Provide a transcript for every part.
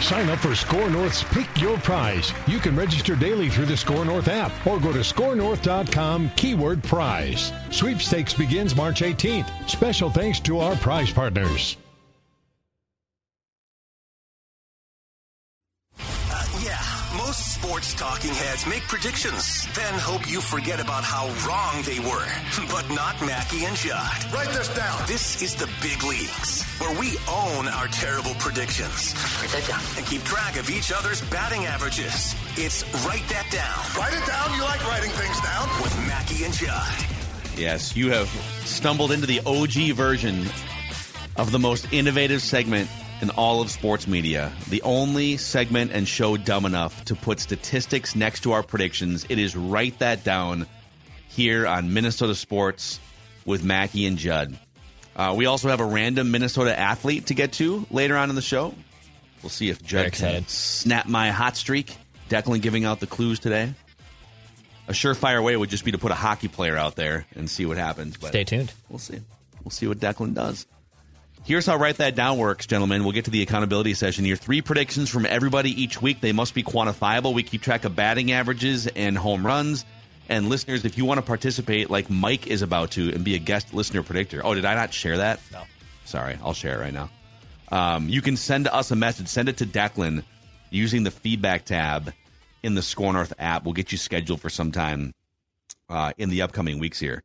Sign up for Score North's Pick Your Prize. You can register daily through the Score North app or go to scorenorth.com keyword prize. Sweepstakes begins March 18th. Special thanks to our prize partners. Sports talking heads make predictions, then hope you forget about how wrong they were. But not Mackey and Judd. Write this down. This is the big leagues, where we own our terrible predictions. Write that down. And keep track of each other's batting averages. It's Write That Down Write it down. You like writing things down. with Mackey and Judd. Yes, you have stumbled into the OG version of the most innovative segment in all of sports media. The only segment and show dumb enough to put statistics next to our predictions. It is Write That Down here on Minnesota Sports with Mackey and Judd. Uh, we also have a random Minnesota athlete to get to later on in the show. We'll see if Judd can snap my hot streak. Declan giving out the clues today. A surefire way would just be to put a hockey player out there and see what happens. But Stay tuned. We'll see. We'll see what Declan does. Here's how Write That Down works, gentlemen. We'll get to the accountability session here. Three predictions from everybody each week. They must be quantifiable. We keep track of batting averages and home runs. And listeners, if you want to participate like Mike is about to and be a guest listener predictor. Oh, did I not share that? No. Sorry, I'll share it right now. Um, you can send us a message. Send it to Declan using the feedback tab in the Score North app. We'll get you scheduled for some time uh, in the upcoming weeks here.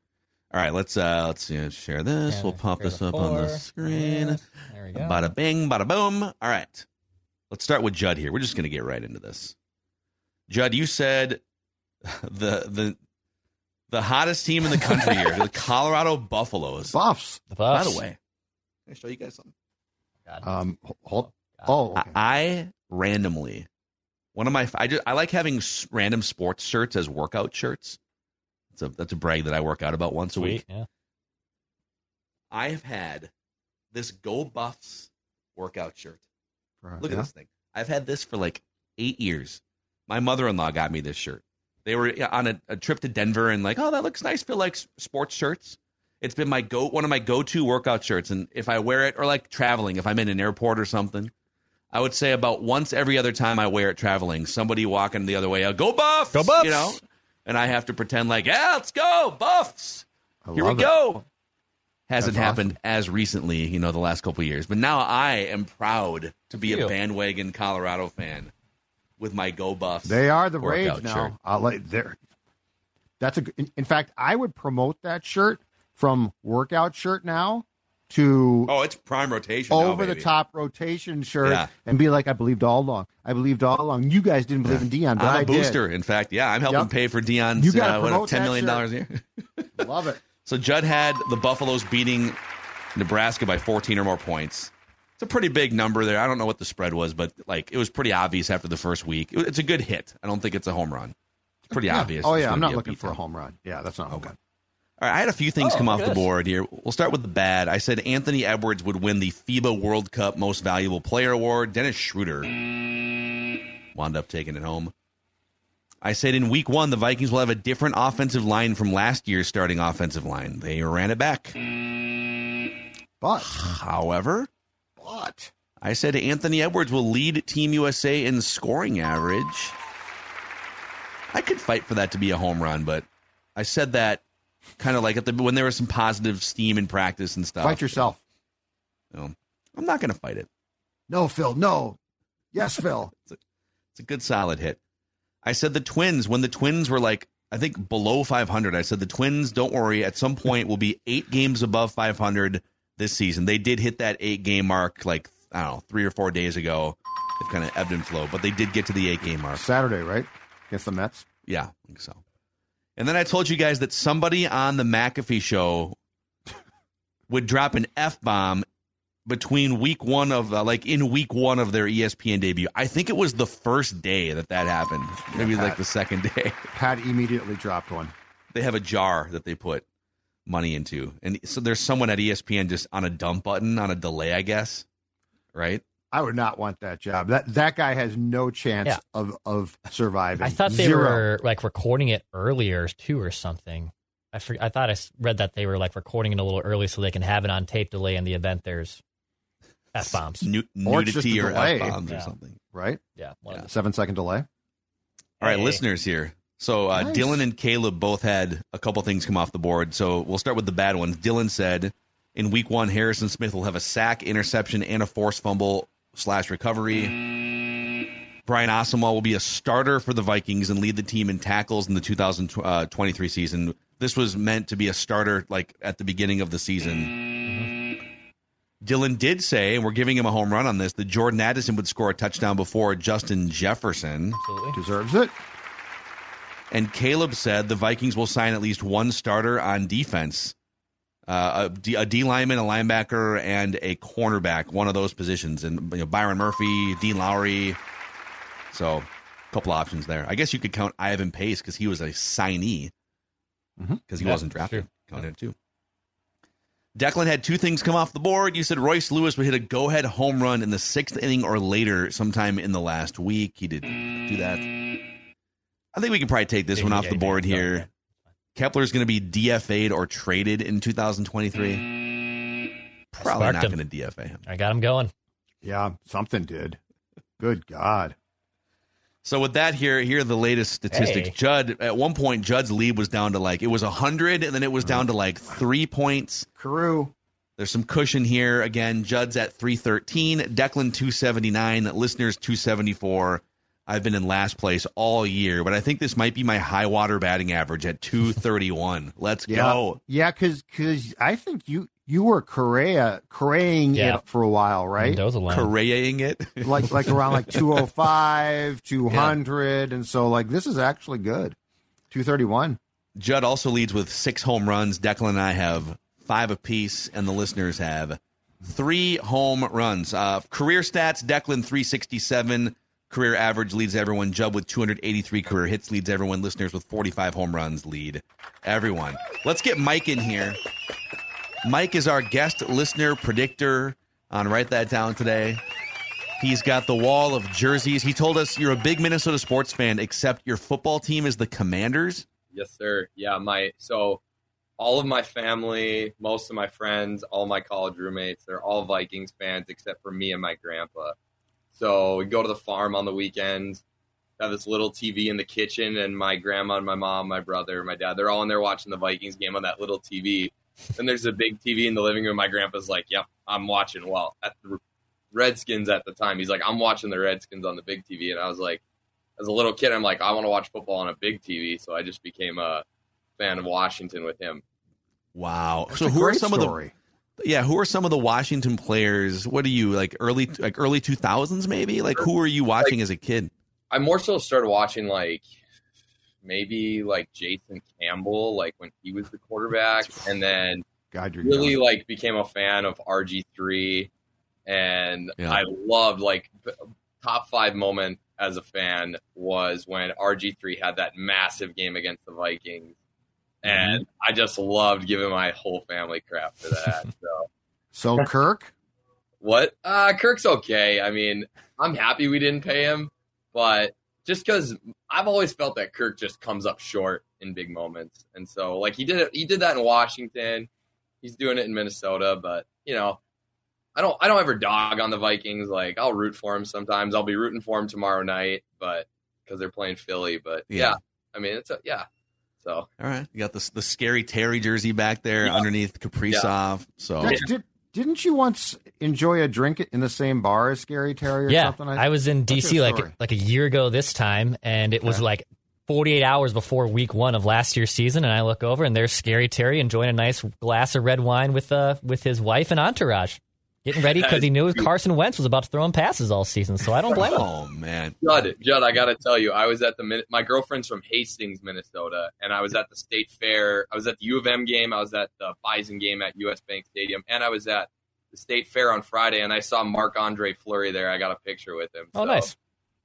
All right, let's uh, let's uh, share this. Yeah, we'll pop this a up on the four. screen. There we go. Bada bing, bada boom. All right, let's start with Judd here. We're just going to get right into this. Judd, you said the the the hottest team in the country here, the Colorado Buffaloes. Buffs. The By the way, can I show you guys something? God. Um, hold. Oh, I, okay. I randomly one of my I just I like having random sports shirts as workout shirts. That's a that's a brag that I work out about once a week. Yeah. I have had this Go Buffs workout shirt. Right, Look yeah. at this thing. I've had this for like eight years. My mother in law got me this shirt. They were on a, a trip to Denver and like, oh, that looks nice. Feel like sports shirts. It's been my go one of my go to workout shirts, and if I wear it or like traveling, if I'm in an airport or something, I would say about once every other time I wear it traveling, somebody walking the other way, I'll go buff, go buff, you know, and I have to pretend like, yeah, let's go Buffs. I Here we it. go. Hasn't That's happened as recently, you know, the last couple of years. But now I am proud to be a bandwagon Colorado fan with my Go Buffs. They are the rage now. I like there. That's a. In, in fact, I would promote that shirt from workout shirt now to Oh, it's prime rotation. now, over the top rotation shirt Yeah. and be like, I believed all along. I believed all along. You guys didn't believe in Dion, but I'm I a booster. In fact, yeah, I'm helping Yep. pay for Dion's You gotta uh, what, ten million dollars a year. Love it. So Judd had the Buffaloes beating Nebraska by 14 or more points. It's a pretty big number there. I don't know what the spread was, but like it was pretty obvious after the first week. It's a good hit. I don't think it's a home run. It's pretty obvious. Oh yeah, I'm not looking for a home run. Yeah, that's not a home run. All right, I had a few things Oh, come off the board here. We'll start with the bad. I said Anthony Edwards would win the FIBA World Cup Most Valuable Player award. Dennis Schroeder wound up taking it home. I said in week one, the Vikings will have a different offensive line from last year's starting offensive line. They ran it back. But However, but I said Anthony Edwards will lead Team USA in scoring average. I could fight for that to be a home run, but I said that kind of like at the when there was some positive steam in practice and stuff. fight yourself. So, I'm not going to fight it. No, Phil. No. Yes, Phil. It's a good solid hit. I said the Twins when the Twins were like I think below 500. I said the Twins don't worry at some point will be 8 games above 500 this season. They did hit that 8 game mark like I don't know, 3 or 4 days ago. They've kind of ebbed and flowed, but they did get to the 8 game mark. Saturday, right? against the Mets. Yeah, I think so. And then I told you guys that somebody on the McAfee show would drop an F bomb between week one of, uh, like, in week one of their ESPN debut. I think it was the first day that that happened. Maybe Pat. like the second day. Pat immediately dropped one. They have a jar that they put money into. And so there's someone at ESPN just on a dump button on a delay, I guess. Right? I would not want that job. That that guy has no chance Yeah. of of surviving. I thought they Zero. were like recording it earlier too, or something. I for, I thought I s- read that they were like recording it a little early so they can have it on tape delay in the event there's f bombs. Nu- Or it's just nudity a or. F bombs or something. right. Yeah, one of Seven second delay. All right, Hey. listeners here. So uh, Nice. Dylan and Caleb both had a couple things come off the board. So we'll start with the bad ones. Dylan said in week one, Harrison Smith will have a sack, interception, and a forced fumble slash recovery. Brian Asamoah will be a starter for the Vikings and lead the team in tackles in the 2023 uh, season. This was meant to be a starter like at the beginning of the season. Mm-hmm. Dylan did say, and we're giving him a home run on this, that Jordan Addison would score a touchdown before Justin Jefferson. Absolutely. Deserves it. And Caleb said the Vikings will sign at least one starter on defense uh, a, D, a D lineman, a linebacker, and a cornerback, one of those positions. And you know, Byron Murphy, Dean Lowry. So, a couple options there. I guess you could count Ivan Pace because he was a signee because he Yeah, wasn't drafted. true. Count it too. Declan had two things come off the board. You said Royce Lewis would hit a go ahead home run in the sixth inning or later sometime in the last week. He did do that. I think we can probably take this Yeah, one yeah, off the yeah, board yeah. Here. Kepler's going to be DFA'd or traded in 2023. Probably Sparked not going to DFA him. I got him going. Yeah, something did. Good God. So with that here, here are the latest statistics. Hey. Judd, at one point, Judd's lead was down to like it was hundred, and then it was down to like three points. Carew. There's some cushion here. Again, Judd's at 313, Declan 279, listeners 274. I've been in last place all year, but I think this might be my high water batting average at 231. Let's Yeah. go. Yeah, because cuz I think you you were Correa Correaing Yeah. it for a while, right? Those alone. Correaing it. like like around like 205, 200, and so like this is actually good. 231. Judd also leads with six home runs. Declan and I have five apiece, and the listeners have three home runs. Uh, career stats: Declan 367. Career average leads everyone. Judd with 283 career hits leads everyone. Listeners with 45 home runs lead everyone. Let's get Mike in here. Mike is our guest listener predictor on Write That Down today. He's got the wall of jerseys. He told us you're a big Minnesota sports fan, except your football team is the Commanders. Yes, sir. Yeah, my so all of my family, most of my friends, all my college roommates, they're all Vikings fans except for me and my grandpa. So we go to the farm on the weekends, have this little TV in the kitchen, and my grandma and my mom, my brother, my dad, they're all in there watching the Vikings game on that little TV. Then there's a big TV in the living room. My grandpa's like, "Yep, I'm watching." Well, at the Redskins at the time, he's like, "I'm watching the Redskins on the big TV," and I was like, as a little kid, I'm like, I want to watch football on a big TV, so I just became a fan of Washington with him. Wow. That's so who are some story. of the yeah, who are some of the Washington players? What are you like early like early 2000s maybe? Like who were you watching as a kid? I more so started watching like maybe like Jason Campbell, like when he was the quarterback, and then God, you're really young. like became a fan of RG three, and Yeah. I loved like top five moment as a fan was when RG three had that massive game against the Vikings, mm-hmm. and I just loved giving my whole family crap for that. so So Kirk, what? Uh, Kirk's okay. I mean, I'm happy we didn't pay him, but just because I've always felt that Kirk just comes up short in big moments, and so like he did it, he did that in Washington. He's doing it in Minnesota, but you know, I don't, I don't ever dog on the Vikings. Like I'll root for him sometimes. I'll be rooting for him tomorrow night, but because they're playing Philly. But Yeah. yeah, I mean, it's a yeah. So All right. You got the the scary Terry jersey back there Yeah. underneath Kaprizov. So Did, did, didn't you once enjoy a drink in the same bar as Scary Terry or yeah, something? I was in DC like like a year ago this time, and it was like 48 hours before week one of last year's season. And I look over, and there's Scary Terry enjoying a nice glass of red wine with uh with his wife and entourage. Getting ready because he knew Carson Wentz was about to throw him passes all season, so I don't blame him. Oh man, Judd, Judd, I got to tell you, I was at the Min- my girlfriend's from Hastings, Minnesota, and I was at the state fair. I was at the U of M game. I was at the Bison game at US Bank Stadium, and I was at the state fair on Friday, and I saw Marc Andre Fleury there. I got a picture with him. Oh, So nice.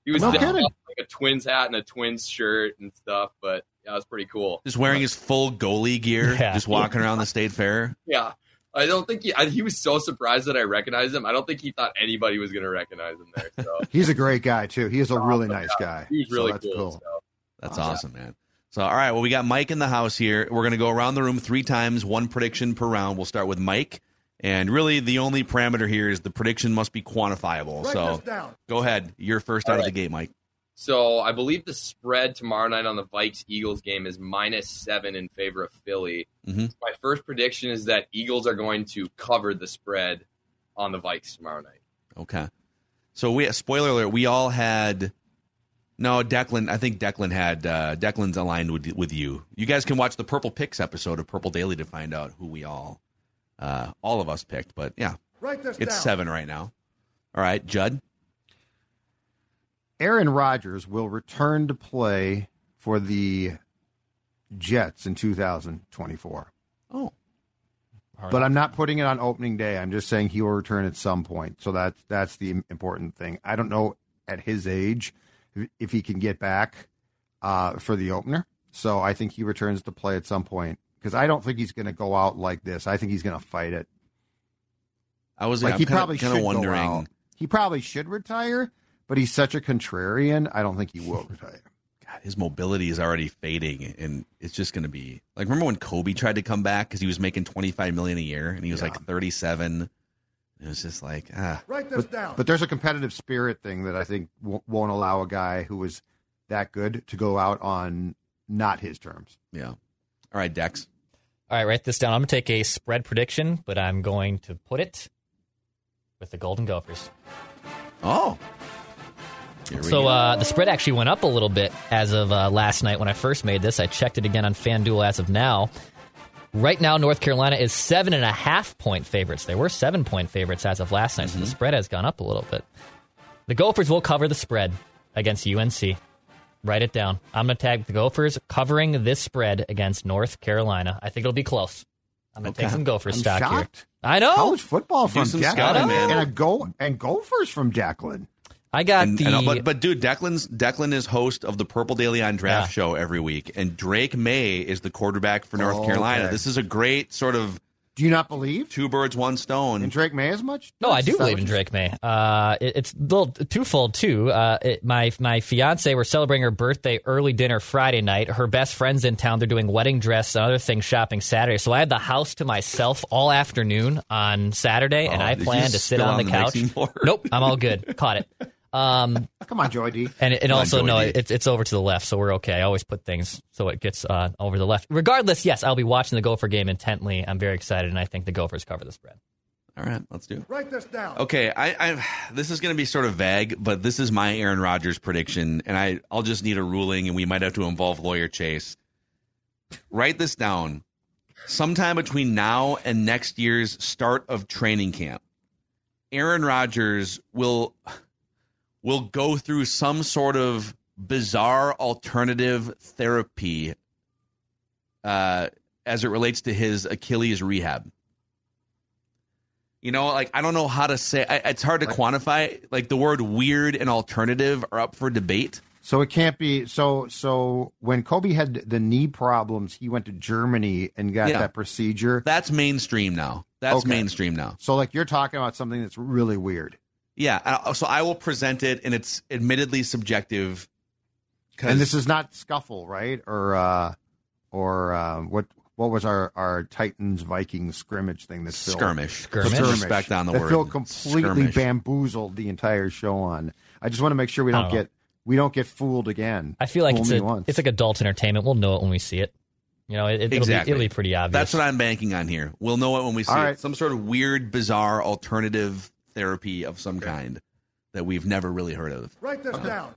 He was No down kidding. like a Twins hat and a Twins shirt and stuff, but yeah, it was pretty cool. just wearing his full goalie gear, Yeah. just walking around the state fair. Yeah. I don't think he. I, he was so surprised that I recognized him. I don't think he thought anybody was going to recognize him there. So He's a great guy too. He is a really nice guy. he was So really that's cool. So. That's Awesome. awesome, man. So, all right, well, we got Mike in the house here. We're going to go around the room three times, one prediction per round. We'll start with Mike. And really, the only parameter here is the prediction must be quantifiable. so, go ahead. You're first out of the gate, Mike. So I believe the spread tomorrow night on the Vikes Eagles game is minus seven in favor of Philly. Mhm. My first prediction is that Eagles are going to cover the spread on the Vikes tomorrow night. Okay. So, we spoiler alert, we all had. No, Declan. I think Declan had uh, Declan's aligned with with you. You guys can watch the Purple Picks episode of Purple Daily to find out who we all, uh, all of us picked. But yeah, it's seven right now. All right, Judd. Aaron Rodgers will return to play for the Jets in 2024. Oh, But I'm not putting it on opening day. I'm just saying he will return at some point. So that's that's the important thing. I don't know at his age if- if he can get back uh, for the opener. So I think he returns to play at some point because I don't think he's going to go out like this. I think he's going to fight it. I was Like I'm he kinda, probably kind should of wondering. Go out. He probably should retire, but he's such a contrarian. I don't think he will retire. God, his mobility is already fading, and it's just going to be like. Remember when Kobe tried to come back because he was making twenty five million a year, and he was Yeah. like thirty seven. It was just like ah, Write this But there's a competitive spirit thing that I think w- won't allow a guy who was that good to go out on not his terms. yeah. All right, Dex. All right, write this down. I'm going to take a spread prediction, but I'm going to put it with the Golden Gophers. Oh, Here we So uh, the spread actually went up a little bit as of uh, last night when I first made this. I checked it again on FanDuel as of now. Right now, North Carolina is seven and a half point favorites. They were seven point favorites as of last night, so the spread has gone up a little bit. The Gophers will cover the spread against UNC. Write it down. I'm going to tag the Gophers covering this spread against North Carolina. I think it'll be close. I'm going to take some Gophers I'm stock shocked. here. I know. College football from Declan and a go and Gophers from Declan. I got And, the. and- but but dude, Declan's Declan is host of the Purple Daily on Draft Yeah. Show every week, and Drake Maye is the quarterback for North Oh, Carolina. okay. This is a great sort of Do you not believe two birds, one stone. in Drake Maye as much? No, I do believe in Drake Maye. Uh, it, it's a little twofold too. Uh, it, my my fiance, we're celebrating her birthday early dinner Friday night. Her best friends in town. They're doing wedding dress and other things shopping Saturday. So I had the house to myself all afternoon on Saturday, and Oh, I plan to sit on on the the couch. Nope, I'm all good. Caught it. Um, Come on, Joy D. and and on, also no, D. it's it's over to the left, so we're okay. I always put things so it gets uh, over the left. Regardless, yes, I'll be watching the Gopher game intently. I'm very excited, and I think the Gophers cover the spread. All right, let's do it. Write this down. Okay, I, I this is going to be sort of vague, but this is my Aaron Rodgers prediction, and I I'll just need a ruling, and we might have to involve lawyer Chase. Write this down. Sometime between now and next year's start of training camp, Aaron Rodgers will will go through some sort of bizarre alternative therapy uh, as it relates to his Achilles rehab. You know, like I don't know how to say. I, it's hard to quantify. Like the word weird and alternative are up for debate. So it can't be so. So when Kobe had the knee problems, he went to Germany and got Yeah. that procedure. That's mainstream now. That's Okay. mainstream now. So like you're talking about something that's really weird. Yeah. So I will present it, and it's admittedly subjective. And this is not scuffle, right? Or uh or uh, what what was our our Titans Vikings scrimmage thing that Phil skirmish. Skirmish? Put respect on the that word. Phil completely Skirmish. bamboozled the entire show on. I just want to make sure we don't I don't get we don't get fooled again. I feel like Fool it's a, once. it's like adult entertainment. We'll know it when we see it. You know, it, it'll, Exactly. be, it'll be pretty obvious. That's what I'm banking on here. We'll know it when we see All it. right. Some sort of weird, bizarre, alternative therapy of some kind that we've never really heard of. Write this down.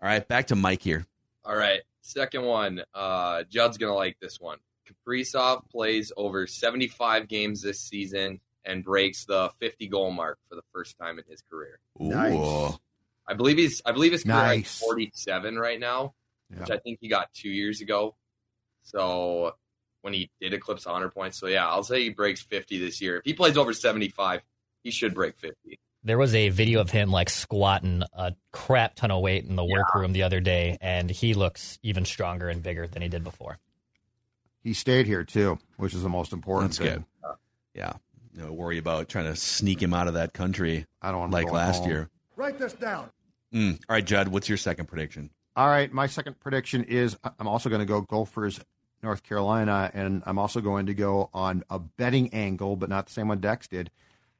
All right, back to Mike here. All right. Second one. Uh, Judd's going to like this one. Kaprizov plays over 75 games this season and breaks the 50 goal mark for the first time in his career. Ooh. Nice. I believe he's I believe his career is 47 right now, which I think he got two years ago. So when he did eclipse 100 points, so yeah, I'll say he breaks 50 this year. If he plays over 75, he should break 50. There was a video of him like squatting a crap ton of weight in the workroom the other day, and he looks even stronger and bigger than he did before. He stayed here too, which is the most important That's thing. good. Yeah. No worry about trying to sneak him out of that country I don't want like last year. Write this down. Mm. All right, Judd, what's your second prediction? All right, my second prediction is I'm also going to go Gophers, North Carolina, and I'm also going to go on a betting angle, but not the same one Dex did.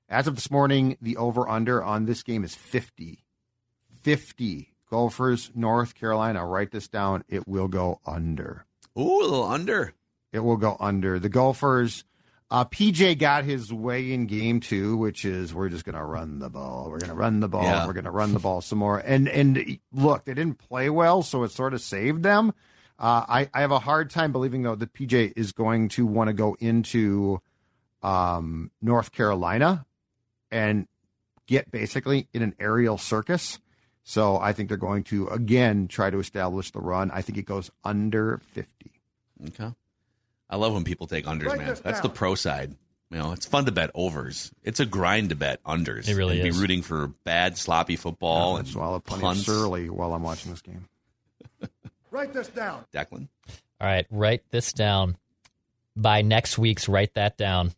As of this morning, the over under on this game is 50. 50. Gophers, North Carolina. Write this down. It will go under. Ooh, a little under. It will go under. The Gophers, uh, PJ got his way in game two, which is we're just going to run the ball. We're going to run the ball. Yeah. We're going to run the ball some more. And and look, they didn't play well, so it sort of saved them. Uh, I I have a hard time believing though that PJ is going to want to go into um, North Carolina and get basically in an aerial circus. So I think they're going to again try to establish the run. I think it goes under fifty. Okay. I love when people take unders, Write man. That's the pro side. You know, it's fun to bet overs. It's a grind to bet unders. It really and is. Be rooting for bad, sloppy football and so I'll have plenty punts. of surly while I'm watching this game. Write this down. Declan. All right, write this down. By next week's, write that down.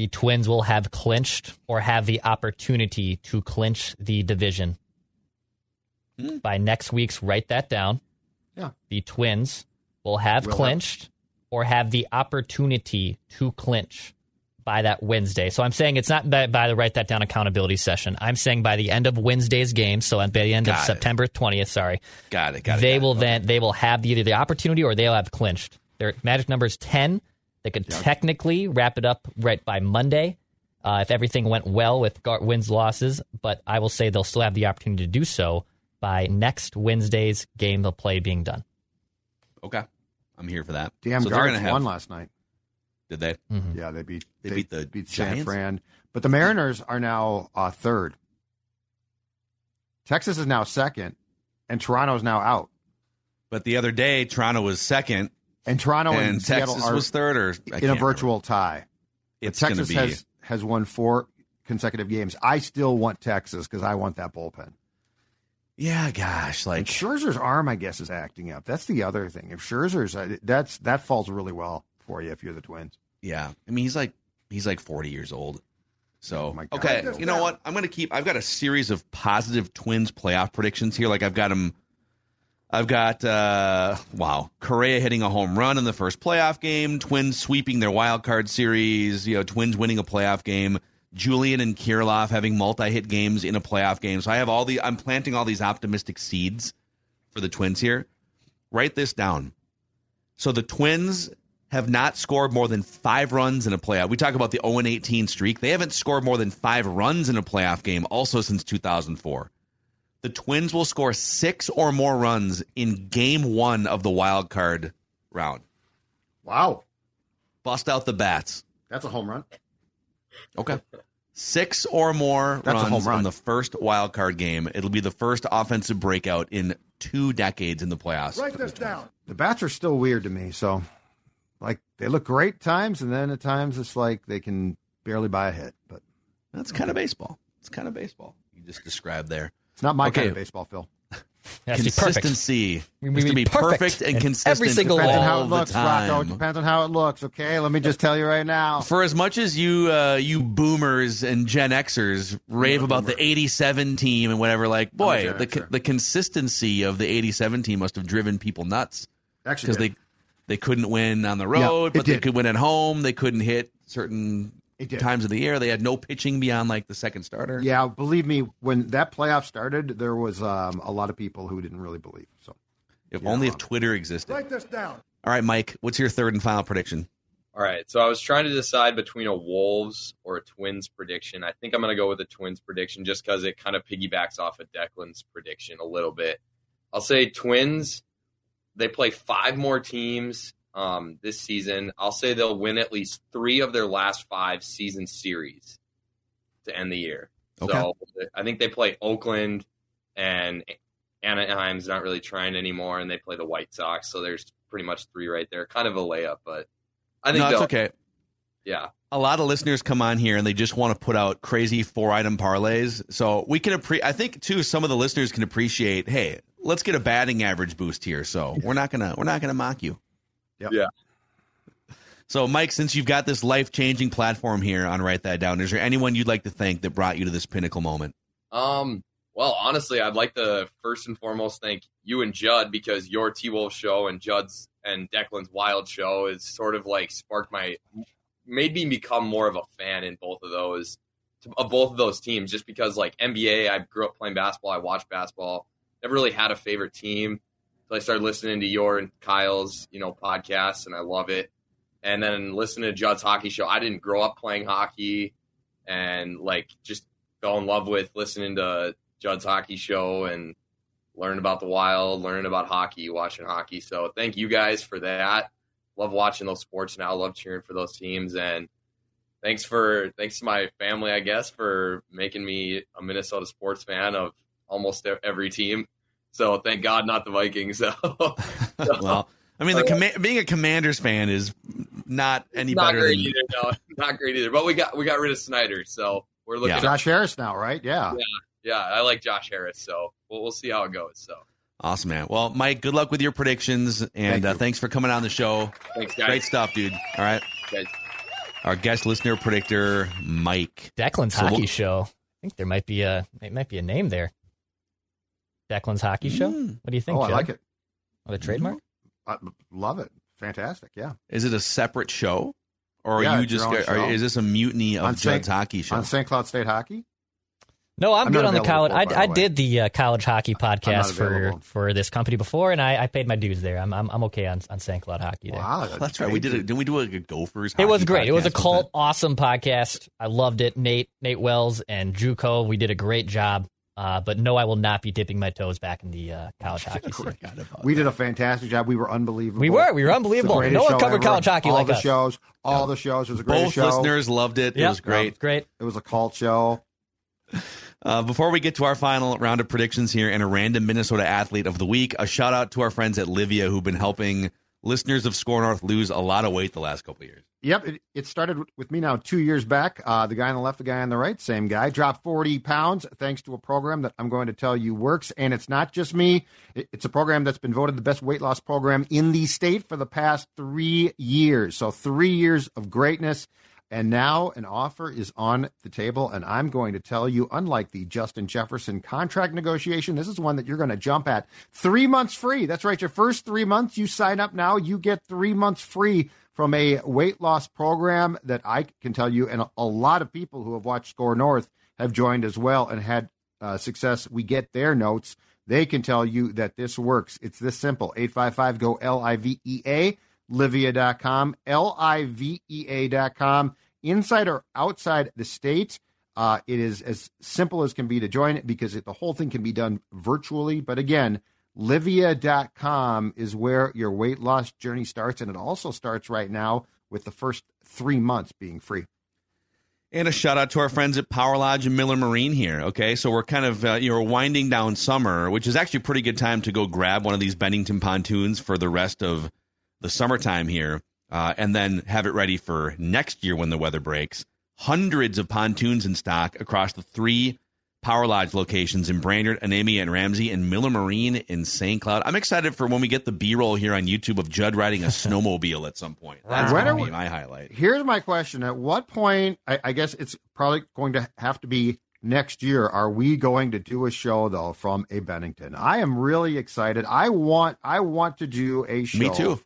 The Twins will have clinched or have the opportunity to clinch the division. Hmm. By next week's, write that down. Yeah. The Twins will have Will have. clinched or have the opportunity to clinch by that Wednesday. So I'm saying it's not by, by the write that down accountability session. I'm saying by the end of Wednesday's game, so by the end of it. September 20th, sorry, Got it. Got it. they got it. will Okay. then they will have either the opportunity or they'll have clinched. Their magic number is ten. They could technically wrap it up right by Monday uh, if everything went well with gar- wins losses. But I will say they'll still have the opportunity to do so by next Wednesday's game they'll play being done. Okay. I'm here for that. Damn so they're guards gonna have, won last night. Did they? Yeah, they beat They beat the beat San Fran, but the Mariners are now uh, third. Texas is now second, and Toronto is now out. But the other day, Toronto was second, And Toronto and, and Seattle Texas are was third, or I in a can't remember. virtual tie. It's Texas be. has has won four consecutive games. I still want Texas because I want that bullpen. yeah, gosh, And like Scherzer's arm, I guess, is acting up. That's the other thing. If Scherzer's, uh, that's that falls really well for you if you're the Twins. Yeah, I mean he's like he's like forty years old. So Oh okay, you know what? I'm gonna keep. I've got a series of positive Twins playoff predictions here. Like I've got them. I've got uh wow Correa hitting a home run in the first playoff game. Twins sweeping their wild card series. You know, Twins winning a playoff game. Julien and Kirilloff having multi-hit games in a playoff game. So I have all the. I'm planting all these optimistic seeds for the Twins here. Write this down. So the Twins have not scored more than five runs in a playoff. We talk about the 0 18 streak. They haven't scored more than five runs in a playoff game also since 2004. The Twins will score six or more runs in game one of the wild card round. Wow, Bust out the bats. that's a home run. Okay. Six or more That's runs home run. in the first wild card game. It'll be the first offensive breakout in two decades in the playoffs. Write this down. The bats are still weird to me. So, like, they look great times, and then at times it's like they can barely buy a hit. But That's kind of baseball. It's kind of baseball. You just described there. It's not my Okay. kind of baseball, Phil. It has to be perfect. Consistency. We- It's we to be be perfect perfect and in consistent every single Depends on how it looks, Rocco. It depends on how it looks. Okay, let me just tell you right now. For as much as you uh, you boomers and Gen Xers rave a about the '87 team and whatever, like boy, the Xer. the consistency of the '87 team must have driven people nuts Actually, because they they couldn't win on the road, it but they could win at home. They couldn't hit certain It did. Times of the year. They had no pitching beyond like the second starter. yeah, believe me, when that playoff started, there was um, a lot of people who didn't really believe. So, If Yeah. only if Twitter existed. Write this down. All right, Mike, what's your third and final prediction? All right, so I was trying to decide between a Wolves or a Twins prediction. I think I'm going to go with a Twins prediction just because it kind of piggybacks off of Declan's prediction a little bit. I'll say Twins. They play five more teams um, this season. I'll say they'll win at least three of their last five season series to end the year. Okay. So I think they play Oakland and Anaheim's not really trying anymore, and they play the White Sox. So there's pretty much three right there. Kind of a layup, but I think no, it's okay. Yeah, a lot of listeners come on here and they just want to put out crazy four item parlays. So we can appreciate, I think too some of the listeners can appreciate, hey, let's get a batting average boost here. So we're not gonna we're not gonna mock you. Yep. Yeah. So Mike, since you've got this life changing platform here on Write That Down, is there anyone you'd like to thank that brought you to this pinnacle moment? Um, well, honestly, I'd like to first and foremost thank you and Judd because your T Wolf show and Judd's and Declan's Wild show is sort of like sparked my, made me become more of a fan in both of those, of both of those teams. Just because like NBA, I grew up playing basketball, I watched basketball, never really had a favorite team. So I started listening to your and Kyle's, you know, podcasts, and I love it. And then listening to Judd's hockey show. I didn't grow up playing hockey, and like just fell in love with listening to Judd's hockey show and learning about the wild, learning about hockey, watching hockey. So thank you guys for that. Love watching those sports now. Love cheering for those teams. And thanks for thanks to my family, I guess, for making me a Minnesota sports fan of almost every team. So thank God, not the Vikings. So, well, I mean, the comma- being a Commanders fan is not any not better great than either. No, not great either. But we got we got rid of Snyder, so we're looking. Yeah. Josh Harris now, right? Yeah. Yeah, yeah, I like Josh Harris, so we'll, we'll see how it goes. So awesome, man. Well, Mike, good luck with your predictions, and Thank uh, thanks for coming on the show. thanks, guys. Great stuff, dude. All right, Guys. our guest listener predictor, Mike. Declan's So hockey we'll- show. I think there might be a it might be a name there. Declan's hockey show. Mm. What do you think? Oh, I like it. Oh, the trademark. I love it. Fantastic. Yeah. Is it a separate show, or are Yeah, you just? own Are, is this a mutiny of On Saint- Judd's hockey show? On St. Cloud State Hockey. No, I'm, I'm good on the college. for I, I the did the uh, college hockey podcast for for this company before, and I, I paid my dues there. I'm I'm, I'm okay on, on St. Cloud hockey there. Wow, that's right. We did it. Didn't we do like a Gophers? It was hockey great. It was a cult, awesome podcast. I loved it. Nate, Nate Wells, and Juco. We did a great job. Uh, but no, I will not be dipping my toes back in the uh, college hockey scene. We did a fantastic job. We were unbelievable. We were. We were unbelievable. No one covered ever. college hockey all like the us. shows. All the shows. It was a great Both show. listeners loved it. It was great. Great. It was a cult show. Uh, before we get to our final round of predictions here and a random Minnesota athlete of the week, a shout out to our friends at Livea who've been helping listeners of Score North lose a lot of weight the last couple years. Yep, it, it started with me now two years back. Uh, the guy on the left, the guy on the right, same guy, dropped 40 pounds thanks to a program that I'm going to tell you works. And it's not just me, It- it's a program that's been voted the best weight loss program in the state for the past three years. So, three years of greatness. And now an offer is on the table, and I'm going to tell you, unlike the Justin Jefferson contract negotiation, this is one that you're going to jump at. Three months free. That's right. Your first three months, you sign up now, you get three months free from a weight loss program that I can tell you, and a, lot of people who have watched Score North have joined as well and had uh, success. We get their notes. They can tell you that this works. It's this simple 855 go L I V E A, livea.com, L I V E A.com. Inside or outside the state, uh, it is as simple as can be to join it because it, the whole thing can be done virtually. But again, livea.com is where your weight loss journey starts. And it also starts right now with the first three months being free. And a shout out to our friends at Power Lodge and Miller Marine here. Okay, so we're kind of uh, you know winding down summer, which is actually a pretty good time to go grab one of these Bennington pontoons for the rest of the summertime here, uh, and then have it ready for next year when the weather breaks. Hundreds of pontoons in stock across the three Power Lodge locations in Brainerd, Anemia, and Ramsey, and Miller Marine in St. Cloud. I'm excited for when we get the B-roll here on YouTube of Judd riding a snowmobile at some point. That's going to be my highlight. Here's my question. At what point, I, I guess it's probably going to have to be next year, are we going to do a show, though, from a Bennington? I am really excited. I want I want to do a show. Me too.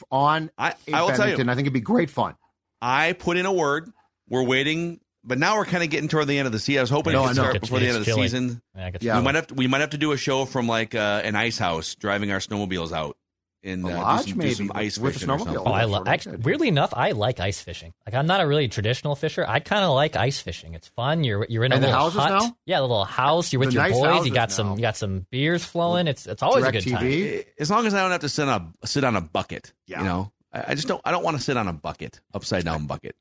F- On I will tell you. Bennington. I think it'd be great fun. I put in a word. We're waiting, but now we're kind of getting toward the end of the season. I was hoping No, it I start before the end of the chilly. season. Yeah, I guess Yeah. We might have to. We might have to do a show from like uh, an ice house, driving our snowmobiles out in A uh, lodge, do some, maybe, do some with- ice with a fishing or snowmobile. Oh, I that's love. Actually, weirdly enough, I like ice fishing. Like I'm not a really traditional fisher. I kind of like ice fishing. It's fun. You're you're in a And little houses hut. now? Yeah, a little house. You're with The your nice boys. You got now. some you got some beers flowing. It's it's always a Direct good time. TV. As long as I don't have to sit on a sit on a bucket, Yeah. you know, I, I just don't. I don't want to sit on a bucket, upside down bucket.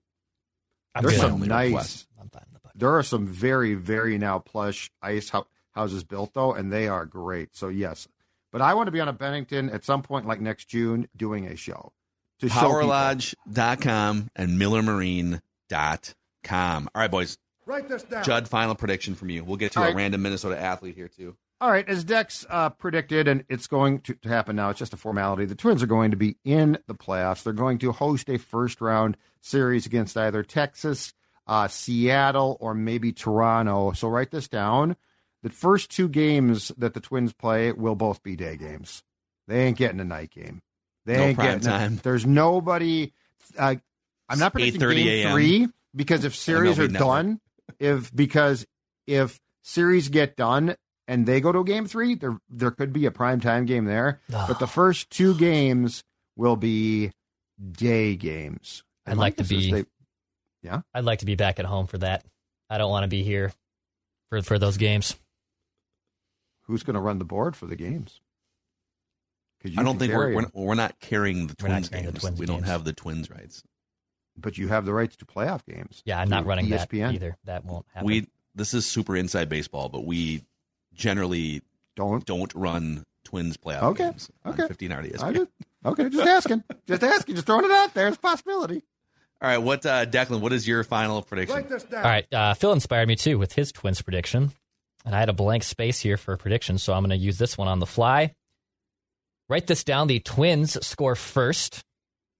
I'm There's good. some nice. request. I'm fine with the. There are some very, very now plush ice hou- houses built though, and they are great. So yes, but I want to be on a Bennington at some point, like next June, doing a show to show people. Powerlodge.com and MillerMarine.com. All right, boys. Write this down. Judd, final prediction from you. We'll get to All a right. random Minnesota athlete here too. All right, as Dex uh, predicted, and it's going to, to happen now. It's just a formality. The Twins are going to be in the playoffs. They're going to host a first round series against either Texas, uh, Seattle, or maybe Toronto. So write this down. The first two games that the Twins play will both be day games. They ain't getting a night game. They No ain't prime getting. a- there's nobody. Uh, I'm not predicting 8:30 game three because if series are Network. done, if because if series get done and they go to game three, there there could be a prime time game there. but the first two games will be day games. I'd And like to my guess is be- they- I'd like to be back at home for that. I don't want to be here for for those games. Who's going to run the board for the games? 'Cause you I don't think we're, carry we're 'em, we're not carrying the Twins carrying the games. Twins we don't have the Twins rights. but you have the rights to playoff games. Yeah, I'm not through running that ESPN. either. That won't happen. We this is super inside baseball, but we generally Don't. don't run Twins playoff Okay, games on okay. 15 RDS. I just, okay, just asking, just asking, just throwing it out there. It's a possibility. All right, what uh, Declan? What is your final prediction? Write this down. All right, uh, Phil inspired me too with his Twins prediction, and I had a blank space here for a prediction, so I'm going to use this one on the fly. Write this down: the Twins score first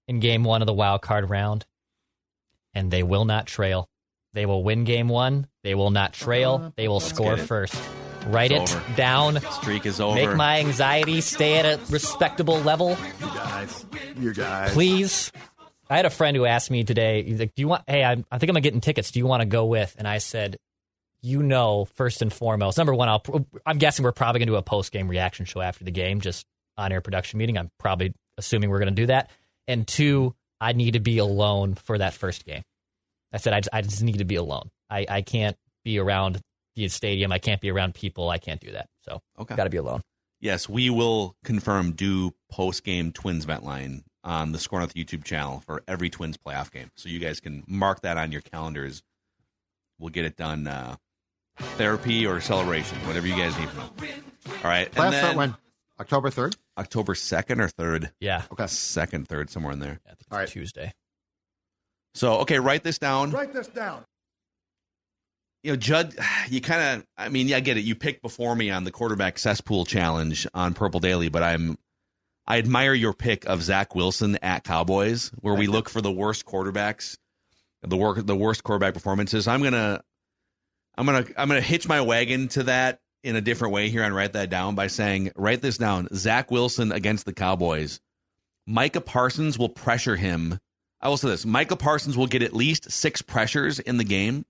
in Game One of the wild card round, and they will not trail. They will win Game One. They will not trail. They will score get it. first. Write It's it over. down. Streak is over. Make my anxiety stay at a respectable level. You guys, you guys, please. I had a friend who asked me today, he's like, Do you want, hey, I, I think I'm getting tickets. Do you want to go with? And I said, You know, first and foremost, number one, I'll, I'm guessing we're probably going to do a post game reaction show after the game, just on air production meeting. I'm probably assuming we're going to do that. And two, I need to be alone for that first game. I said, I just, I just need to be alone. I, I can't be around the stadium. I can't be around people. I can't do that. So, Okay. got to be alone. Yes, we will confirm do post game Twins vent line on the Score North YouTube channel for every Twins playoff game, so you guys can mark that on your calendars. We'll get it done. Uh, therapy or celebration, whatever you guys need. From. All right, Playoffs and start then when? October third. October second or third, Yeah. Okay. second, third, somewhere in there. I think it's All right. Tuesday. So okay, write this down. Write this down. you know, Judd, you kind of, I mean, yeah, I get it. You picked before me on the quarterback cesspool challenge on Purple Daily, but I'm, I admire your pick of Zach Wilson at Cowboys, where we look for the worst quarterbacks, the work, the worst quarterback performances. I'm gonna, I'm gonna, I'm gonna hitch my wagon to that in a different way here and write that down by saying, write this down: Zach Wilson against the Cowboys. Micah Parsons will pressure him. I will say this: Micah Parsons will get at least six pressures in the game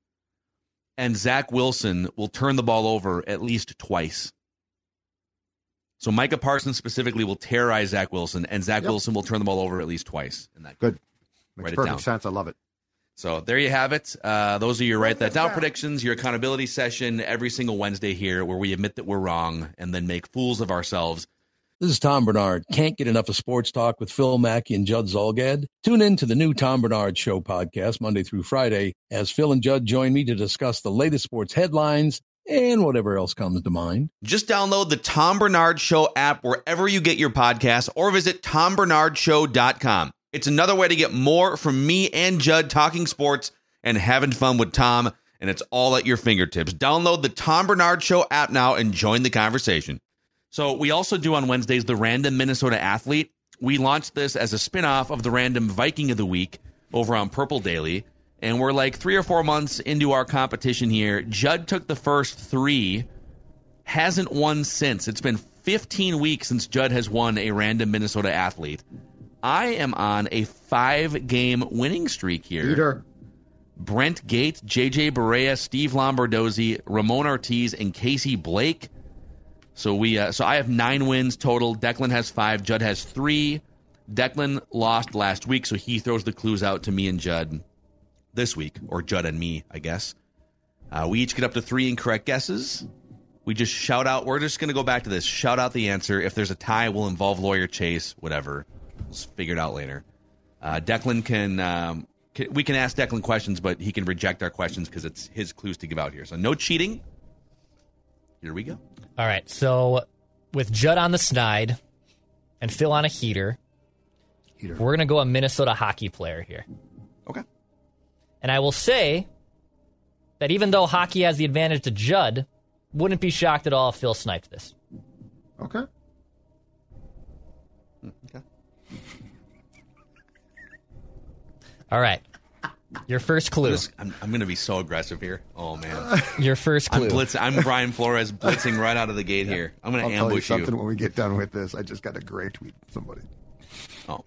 and Zach Wilson will turn the ball over at least twice. So Micah Parsons specifically will terrorize Zach Wilson, and Zach Yep. Wilson will turn the ball over at least twice. In that Good. Write Makes it perfect down. sense. I love it. So there you have it. Uh, those are your write that this down down. predictions, your accountability session every single Wednesday here, where we admit that we're wrong and then make fools of ourselves. This is Tom Barnard. Can't get enough of sports talk with Phil Mackey and Judd Zulgad? Tune in to the new Tom Barnard Show podcast Monday through Friday as Phil and Judd join me to discuss the latest sports headlines and whatever else comes to mind. Just download the Tom Barnard Show app wherever you get your podcasts or visit tombarnardshow.com. It's another way to get more from me and Judd talking sports and having fun with Tom, and it's all at your fingertips. Download the Tom Barnard Show app now and join the conversation. So, we also do on Wednesdays the Random Minnesota Athlete. We launched this as a spinoff of the Random Viking of the Week over on Purple Daily. And we're like three or four months into our competition here. Judd took the first three hasn't won since. It's been 15 weeks since Judd has won a random Minnesota athlete. I am on a five game winning streak here. Peter. Brent Gate, JJ Barea, Steve Lombardozzi, Ramon Ortiz, and Casey Blake. So we uh, so I have nine wins total. Declan has five. Judd has three. Declan lost last week, so he throws the clues out to me and Judd this week, or Judd and me, I guess. Uh, we each get up to three incorrect guesses. We just shout out. We're just going to go back to this. Shout out the answer. If there's a tie, we'll involve lawyer Chase. Whatever. We'll figure it out later. Uh, Declan can, um, can we can ask Declan questions, but he can reject our questions because it's his clues to give out here. So no cheating. Here we go. All right. So with Judd on the snide and Phil on a heater, Heater. we're going to go a Minnesota hockey player here. Okay. And I will say that even though hockey has the advantage to Judd, wouldn't be shocked at all if Phil sniped this. Okay. Okay. All right. Your first clue. This- I'm, I'm going to be so aggressive here. Oh man, Your first I'm clue. blitz. I'm Brian Flores blitzing right out of the gate here. I'm going I'll to tell you ambush something you. when we get done with this. I just got a great tweet from somebody, Oh,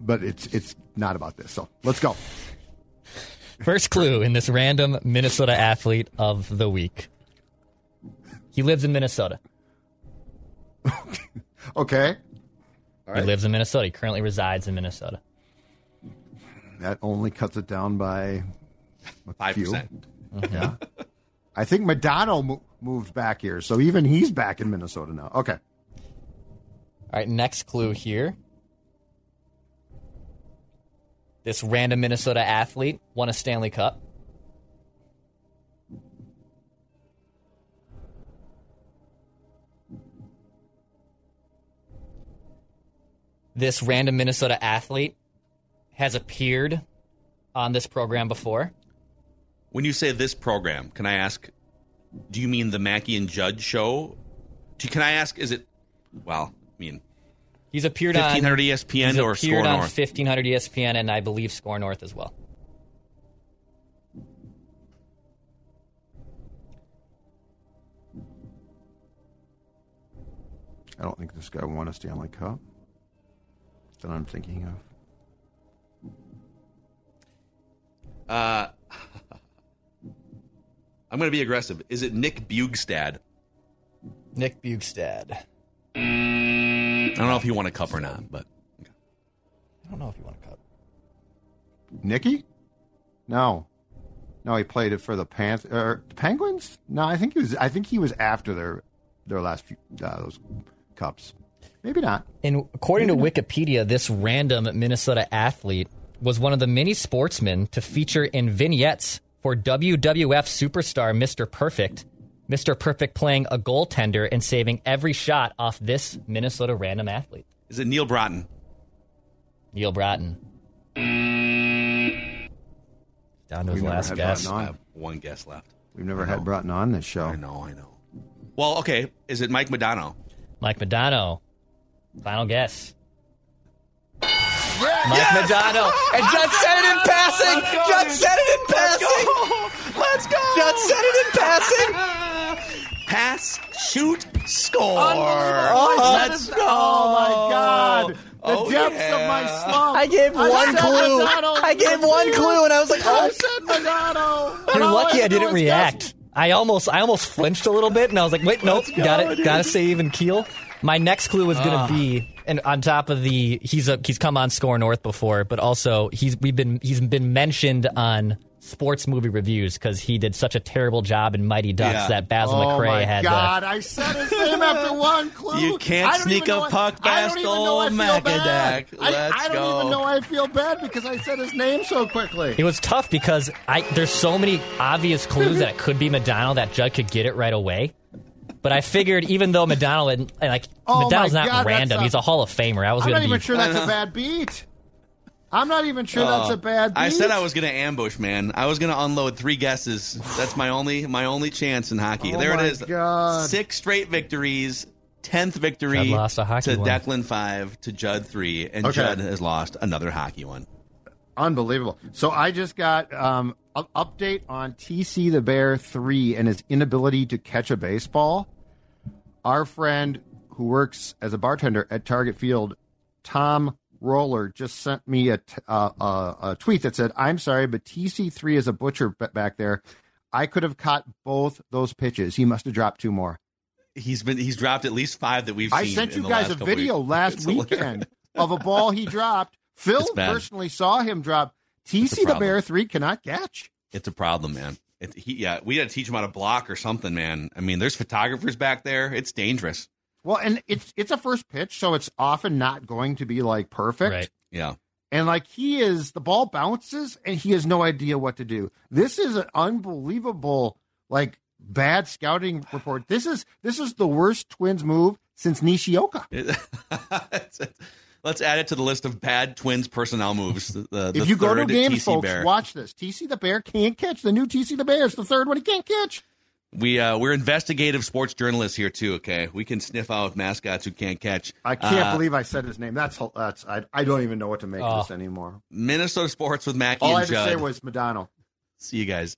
but it's it's not about this. So let's go. First clue in this random Minnesota athlete of the week. He lives in Minnesota. Okay, He lives in Minnesota. He currently resides in Minnesota. That only cuts it down by a five few. percent. Yeah, I think Modano mo- moved back here, so even he's back in Minnesota now. Okay, All right, next clue here. This random Minnesota athlete won a Stanley Cup. This random Minnesota athlete has appeared on this program before. When you say this program, can I ask? Do you mean the Mackey and Judd show? Do, can I ask? Is it? Well, I mean, He's appeared on 1500 ESPN he's or appeared Score on North? 1500 ESPN and I believe Score North as well. I don't think this guy won a Stanley Cup. That I'm thinking of. Uh, I'm going to be aggressive. Is it Nick Bjugstad? Nick Bjugstad. I don't know if you want a cup or not, but I don't know if you want a cup. Nicky? No, no, he played it for the Panth- er, the Penguins. No, I think he was. I think he was after their their last few uh, those cups. Maybe not. And according to Wikipedia, this random Minnesota athlete was one of the many sportsmen to feature in vignettes for WWF superstar Mr. Perfect. Mr. Perfect playing a goaltender and saving every shot off this Minnesota random athlete. is it Neal Broten? Neal Broten. Down to his We've never last had guess. Broten I have one guess left. We've never I had know. Broten on this show. I know, I know. Well, okay. Is it Mike Modano? Mike Modano. Final guess. Mike Modano. And Judd said it in passing. Judd said it in passing. Let's go. Judd said it in passing. Pass, shoot, score. Oh, Let's go. Oh my God! The Oh, depths yeah. of my slump. I gave I one clue. Modano. I gave one clue, and I was like, oh. I "Oh, said Modano. you're lucky I know didn't is react." I almost, I almost flinched a little bit, and I was like, "Wait, nope, go, got it, dude. got to save and keel." My next clue was going to ah. be, and on top of the, he's a, he's come on Score North before, but also he's we've been he's been mentioned on sports movie reviews because he did such a terrible job in Mighty Ducks Yeah. that Basil Oh McRae my had. God! I said his name after one clue. You can't I don't sneak even a know I- puck I past don't even know I old feel bad. Macadac. I, I don't go. even know I feel bad because I said his name so quickly. It was tough because I there's so many obvious clues that it could be Modano that Judd could get it right away. But I figured even though Modano and like Oh Modano's not God, random, a- he's a Hall of Famer. I was I'm gonna not be even sure that's a bad beat. I'm not even sure that's a bad beat. I said I was going to ambush, man. I was going to unload three guesses. That's my only my only chance in hockey. Oh there my it is. God. Six straight victories. Tenth victory lost a hockey to one. Declan five to Judd three, and Okay. Judd has lost another hockey one. Unbelievable. So I just got um, an update on TC the Bear 3 and his inability to catch a baseball. Our friend who works as a bartender at Target Field, Tom Roller, just sent me a, t- uh, uh, a tweet that said, I'm sorry, but TC3 is a butcher back there. I could have caught both those pitches. He must have dropped two more. He's been he's dropped at least five that we've I sent you guys a video weeks. last It's hilarious. weekend of a ball he dropped. Phil personally saw him drop. TC the Bear three cannot catch. It's a problem, man. It, he, yeah, we got to teach him how to block or something, man. I mean, there's photographers back there. It's dangerous. Well, and it's it's a first pitch, so it's often not going to be like perfect. right. Yeah. And like he is, the ball bounces and he has no idea what to do. This is an unbelievable, like bad scouting report. This is this is the worst Twins move since Nishioka. Let's add it to the list of bad Twins personnel moves. The, the if you go to games, TC folks, Bear. watch this. TC the Bear can't catch. The new TC the Bear is the third one he can't catch. We uh, we're investigative sports journalists here too. Okay, we can sniff out mascots who can't catch. I can't Uh, believe I said his name. That's that's I, I don't even know what to make of this anymore. Minnesota sports with Mackey All and I had to say was Modano. See you guys.